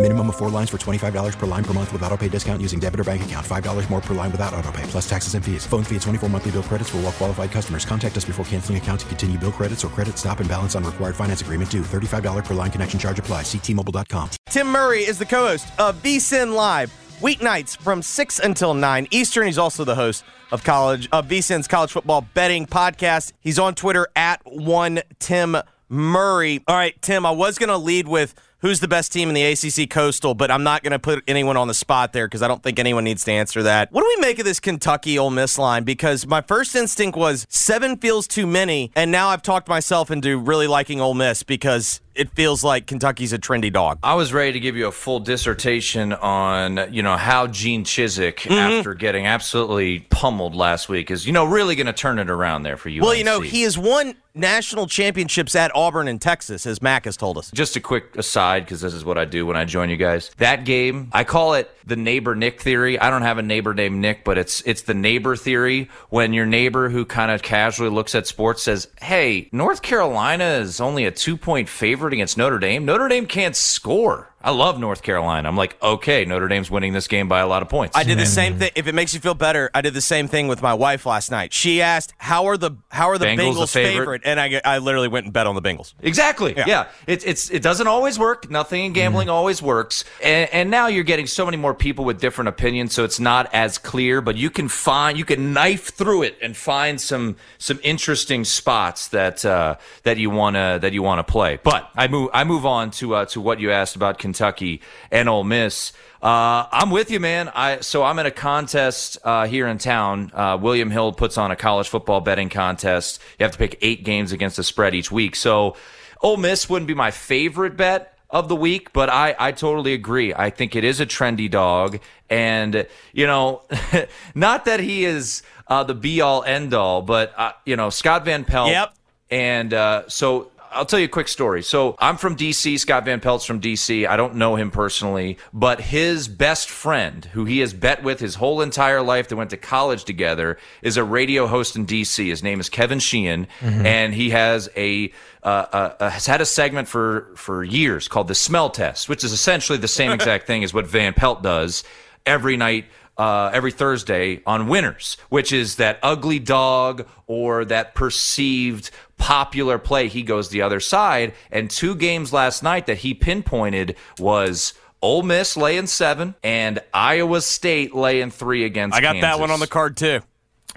Minimum of four lines for $25 per line per month with auto pay discount using debit or bank account. $5 more per line without auto pay, plus taxes and fees. Phone fee at 24 monthly bill credits for all well qualified customers. Contact us before canceling account to continue bill credits or credit stop and balance on required finance agreement due. $35 per line connection charge apply. Ctmobile.com. Tim Murray is the co-host of VSIN Live, weeknights from 6 until 9 Eastern. He's also the host of college of VSIN's college football betting podcast. He's on Twitter at one Tim Murray. All right, Tim, I was to lead with who's the best team in the ACC Coastal, but I'm not going to put anyone on the spot there because I don't think anyone needs to answer that. What do we make of this Kentucky Ole Miss line? Because my first instinct was seven feels too many, and now I've talked myself into really liking Ole Miss because it feels like Kentucky's a trendy dog. I was ready to give you a full dissertation on, you know, how Gene Chizik, mm-hmm. after getting absolutely pummeled last week, is, you know, really going to turn it around there for you. Well, you know, he has won national championships at Auburn and Texas, as Mac has told us. Just a quick aside, because this is what I do when I join you guys. That game, I call it the neighbor Nick theory. I don't have a neighbor named Nick, but it's it's the neighbor theory. When your neighbor who kind of casually looks at sports says, "Hey, North Carolina is only a two point favorite against Notre Dame. Notre Dame can't score." I love North Carolina. I'm like, okay, Notre Dame's winning this game by a lot of points. I did the same thing. If it makes you feel better, I did the same thing with my wife last night. She asked, "How are the how are the Bengals, Bengals the favorite? favorite?" And I, I literally went and bet on the Bengals. Exactly. Yeah. yeah. It, it's it doesn't always work. Nothing in gambling mm-hmm. always works. And, and now you're getting so many more people with different opinions, so it's not as clear. But you can find you can knife through it and find some some interesting spots that uh, that you wanna that you wanna play. But I move I move on to uh, to what you asked about Kentucky and Ole Miss. Uh, I'm with you, man. I so I'm in a contest uh, here in town. Uh, William Hill puts on a college football betting contest. You have to pick eight games against the spread each week. So Ole Miss wouldn't be my favorite bet of the week, but I, I totally agree. I think it is a trendy dog. And, you know, not that he is uh, the be all end all, but, uh, you know, Scott Van Pelt. Yep. And uh, so I'll tell you a quick story. So I'm from DC. Scott Van Pelt's from DC. I don't know him personally, but his best friend, who he has bet with his whole entire life, they went to college together, is a radio host in DC. His name is Kevin Sheehan, mm-hmm. and he has a uh, uh, uh, has had a segment for for years called the Smell Test, which is essentially the same exact thing as what Van Pelt does every night uh, every Thursday on winners, which is that ugly dog or that perceived popular play. He goes the other side. And two games last night that he pinpointed was Ole Miss laying seven and Iowa State laying three against. I got Kansas. that one on the card too.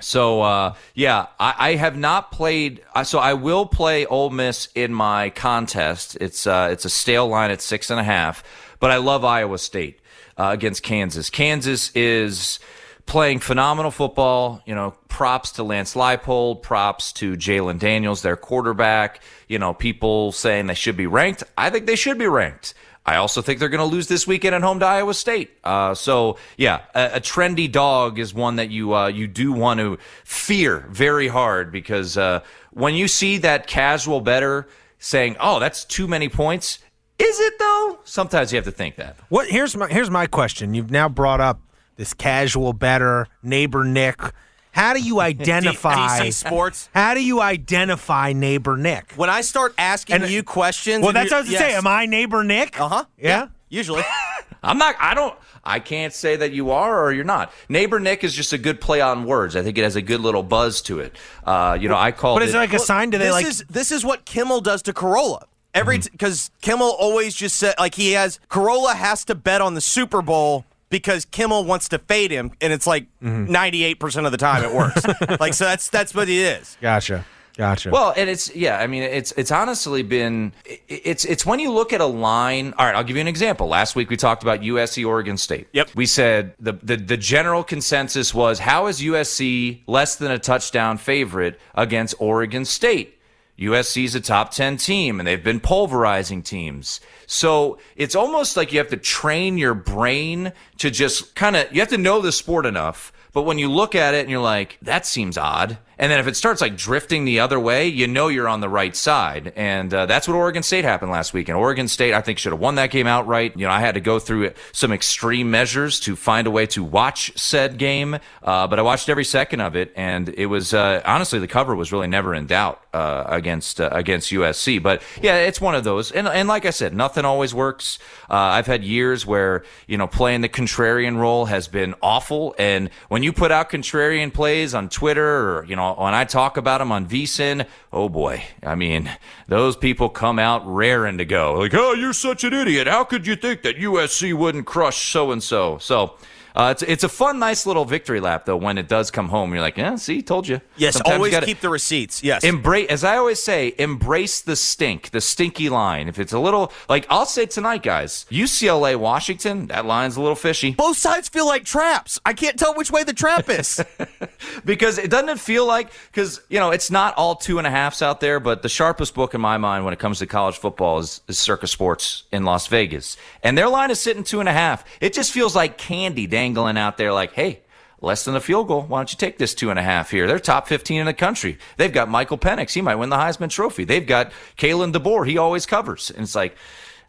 So uh, yeah, I, I, have not played. So I will play Ole Miss in my contest. It's uh, it's a stale line at six and a half, but I love Iowa State uh, against Kansas. Kansas is playing phenomenal football. You know, props to Lance Leipold, props to Jalon Daniels, their quarterback. You know, people saying they should be ranked. I think they should be ranked. I also think they're going to lose this weekend at home to Iowa State. Uh, so yeah, a, a, trendy dog is one that you uh, you do want to fear very hard because uh, when you see that casual better saying, "Oh, that's too many points," Is it though? Sometimes you have to think that. What here's my here's my question. You've now brought up this casual better neighbor Nick. How do you identify DC sports? How do you identify neighbor Nick? When I start asking and, you questions, well, that's what I was yes. to say. Am I neighbor Nick? Uh huh. Yeah? yeah, usually. I'm not. I don't. I can't say that you are or you're not. Neighbor Nick is just a good play on words. I think it has a good little buzz to it. Uh, you know, I call. But is it, it like a sign? Do they this like? Is, this is what Kimmel does to Carolla. Every because mm-hmm. Kimmel always just said like he has Carolla has to bet on the Super Bowl because Kimmel wants to fade him, and it's like mm-hmm. 98 mm-hmm. percent of the time it works. like so that's that's what it is. Gotcha. Gotcha. Well, and it's yeah, I mean it's it's honestly been it's it's when you look at a line. All right, I'll give you an example. Last week we talked about USC Oregon State. Yep. We said the the the general consensus was how is USC less than a touchdown favorite against Oregon State? USC's a top 10 team and they've been pulverizing teams. So it's almost like you have to train your brain to just kind of, you have to know the sport enough. But when you look at it and you're like, that seems odd. And then if it starts like drifting the other way, you know you're on the right side. And uh, that's what Oregon State happened last week. And Oregon State, I think, should have won that game outright. You know, I had to go through some extreme measures to find a way to watch said game. Uh, but I watched every second of it. And it was, uh, honestly, the cover was really never in doubt uh, against uh, against USC. But yeah, it's one of those. And, and like I said, nothing always works. Uh, I've had years where, you know, playing the contrarian role has been awful. And when you put out contrarian plays on Twitter or, you know, when I talk about them on VSIN, oh boy, I mean, those people come out raring to go. Like, oh, you're such an idiot. How could you think that USC wouldn't crush so and so? So, uh, it's it's a fun, nice little victory lap though. When it does come home, you're like, yeah, see, told you. Yes, Sometimes always you keep the receipts. Yes. Embrace, as I always say, embrace the stink, the stinky line. If it's a little like I'll say tonight, guys, UCLA, Washington, that line's a little fishy Both sides feel like traps. I can't tell which way the trap is. because it doesn't it feel like because you know it's not all two and a halfs out there, but the sharpest book in my mind when it comes to college football is, is Circa Sports in Las Vegas, and their line is sitting two and a half. It just feels like candy dangling out there, like hey. Less than a field goal. Why don't you take this two and a half here? They're top 15 in the country. They've got Michael Penix. He might win the Heisman Trophy. They've got Kalen DeBoer. He always covers. And it's like,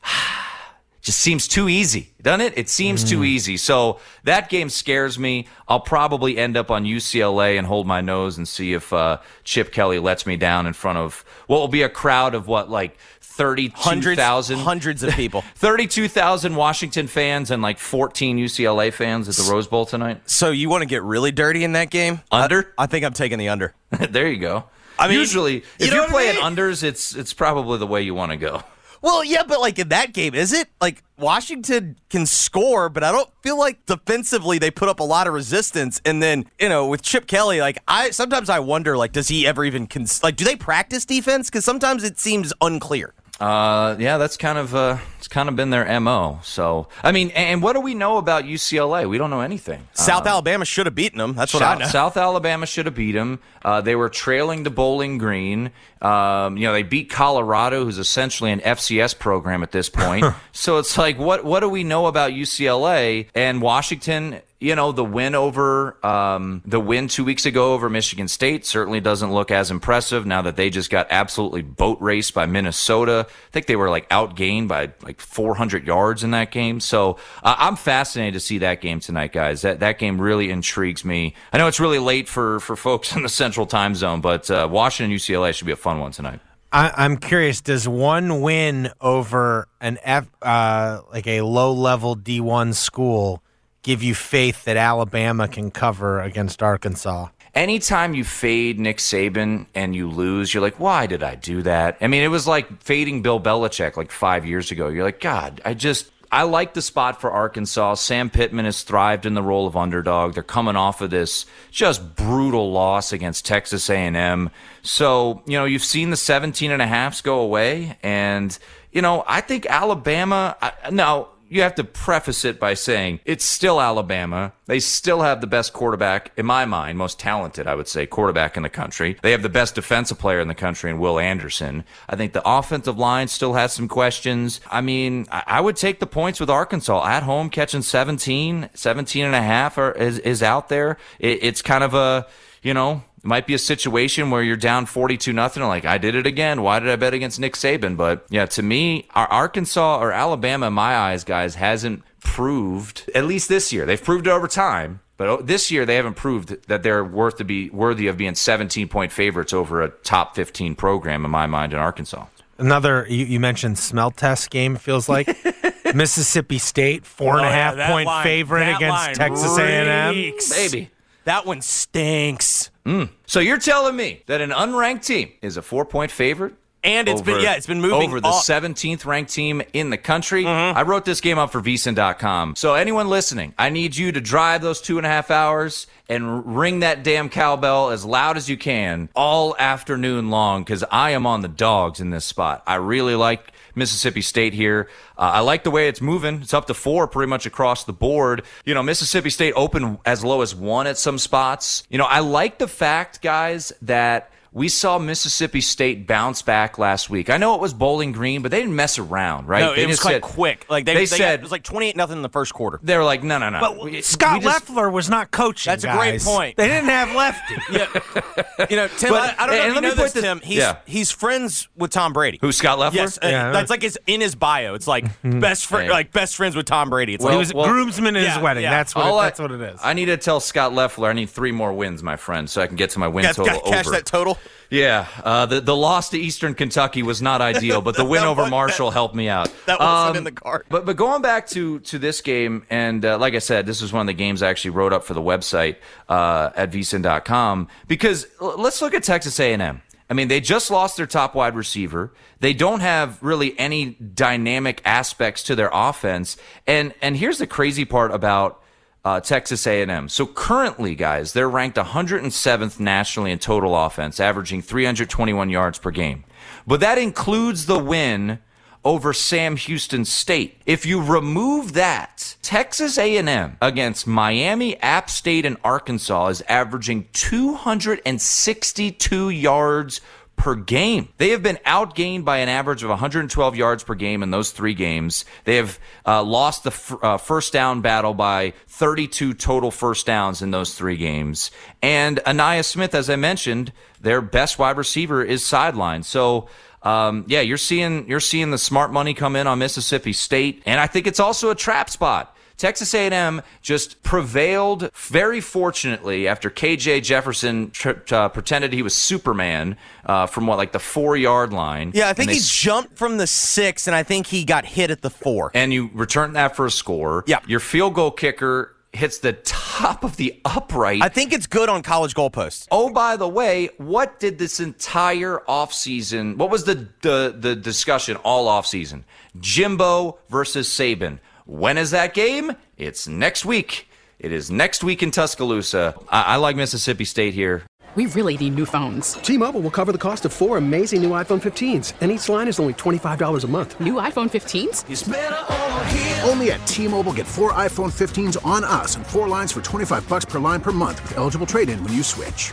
just seems too easy, doesn't it? It seems too easy. So that game scares me. I'll probably end up on UCLA and hold my nose and see if uh, Chip Kelly lets me down in front of what will be a crowd of what, like Hundreds, 32,000? hundreds of people. 32,000 Washington fans and like 14 UCLA fans at the Rose Bowl tonight. So you want to get really dirty in that game? Under? I, I think I'm taking the under. there you go. I mean, usually if you know you're what I playing mean? unders, it's it's probably the way you want to go. Well, yeah, but like in that game, is it like Washington can score, but I don't feel like defensively they put up a lot of resistance. And then you know with Chip Kelly, like I sometimes I wonder like does he ever even cons- like do they practice defense? Because sometimes it seems unclear. Uh, yeah, that's kind of uh, it's kind of been their mo. So, I mean, and what do we know about UCLA? We don't know anything. South Alabama should have beaten them. That's what South, I know. South Alabama should have beat them. Uh, they were trailing to Bowling Green. Um, you know, they beat Colorado, who's essentially an FCS program at this point. so it's like, what what do we know about UCLA and Washington? You know, the win over um, the win two weeks ago over Michigan State certainly doesn't look as impressive now that they just got absolutely boat raced by Minnesota. I think they were like outgained by like 400 yards in that game. So uh, I'm fascinated to see that game tonight, guys. That that game really intrigues me. I know it's really late for for folks in the Central Time Zone, but uh, Washington UCLA should be a fun one tonight. I, I'm curious. Does one win over an F, uh, like a low level D1 school, give you faith that Alabama can cover against Arkansas? anytime you fade Nick Saban and you lose, you're like, why did I do that? I mean, it was like fading Bill Belichick like five years ago. You're like, God, I just. I like the spot for Arkansas. Sam Pittman has thrived in the role of underdog. They're coming off of this just brutal loss against Texas A&M. So, you know, you've seen the 17 and a halfs go away and you know, I think Alabama I, now you have to preface it by saying it's still Alabama. They still have the best quarterback, in my mind, most talented, I would say, quarterback in the country. They have the best defensive player in the country in Will Anderson. I think the offensive line still has some questions. I mean, I would take the points with Arkansas at home, catching 17, 17 and a half are, is, is out there. It, it's kind of a, you know, it might be a situation where you're down 42 nothing. Like, I did it again. Why did I bet against Nick Saban? But yeah, to me, our Arkansas or Alabama, in my eyes, guys, hasn't proved, at least this year. They've proved it over time. But this year, they haven't proved that they're worth to be worthy of being 17 point favorites over a top 15 program, in my mind, in Arkansas. Another you, you mentioned smell test game. it Feels like Mississippi State four and a Oh, yeah, point line- favorite against line Texas A&M. reeks. Baby. That one stinks. Mm. So you're telling me that an unranked team is a four point favorite And it's been- yeah, it's been moving over the all- 17th ranked team in the country. I wrote this game up for VSiN.com. So anyone listening, I need you to drive those two and a half hours and ring that damn cowbell as loud as you can all afternoon long because I am on the dogs in this spot. I really like Mississippi State here. Uh, I like the way it's moving. It's up to four pretty much across the board. You know, Mississippi State opened as low as one at some spots. You know, I like the fact, guys, that we saw Mississippi State bounce back last week. I know it was Bowling Green, but they didn't mess around, right? No, they it was quite said- quick. Like they, they they said got, it was like twenty eight nothing in the first quarter. they were like, no, no, no. But We- Scott we just- Loeffler was not coaching. That's a great point. They didn't have lefty. Yeah, you know, Tim. But- I, I don't know if let you me know put this, Tim. He's yeah. he's friends with Tom Brady. Who's Scott Loeffler? Yes, uh, Yeah. that's like his in his bio. It's like best friend, like best friends with Tom Brady. It's he like, was well- groomsman in his wedding. That's what. All It, I- that's what it is. I need to tell Scott Loeffler I need three more wins, my friend, so I can get to my win total got cash that total. Yeah, uh, the the loss to Eastern Kentucky was not ideal, but the win over Marshall helped me out. that wasn't Um, in the card. But but going back to to this game, and uh, like I said, this is one of the games I actually wrote up for the website uh, at vsin.com because l- let's look at Texas A&M. I mean, they just lost their top wide receiver. They don't have really any dynamic aspects to their offense, and and here's the crazy part about uh, Texas A&M. So currently, guys, they're ranked 107th nationally in total offense, averaging 321 yards per game. But that includes the win over Sam Houston State. If you remove that, Texas A&M against Miami, App State, and Arkansas is averaging 262 yards per game. They have been outgained by an average of 112 yards per game in those three games. They have uh, lost the f- uh, first down battle by 32 total first downs in those three games. And Ainias Smith, as I mentioned, their best wide receiver is sidelined. So. Um, yeah, you're seeing you're seeing the smart money come in on Mississippi State, and I think it's also a trap spot. Texas A&M just prevailed very fortunately after KJ Jefferson tr- uh, pretended he was Superman uh, from what like the four yard line. Yeah, I think he jumped from the six, and I think he got hit at the four. and you return that for a score. Yeah. your field goal kicker hits the top of the upright. I think it's good on college goalposts. Oh, by the way, what did this entire offseason, what was the, the, the discussion all offseason? Jimbo versus Saban. When is that game? It's next week. It is next week in Tuscaloosa. I, I like Mississippi State here. We really need new phones. T-Mobile will cover the cost of four amazing new iPhone 15s, and each line is only $25 a month. New iPhone 15s? Only at T-Mobile get four iPhone 15s on us and four lines for 25 bucks per line per month with eligible trade-in when you switch.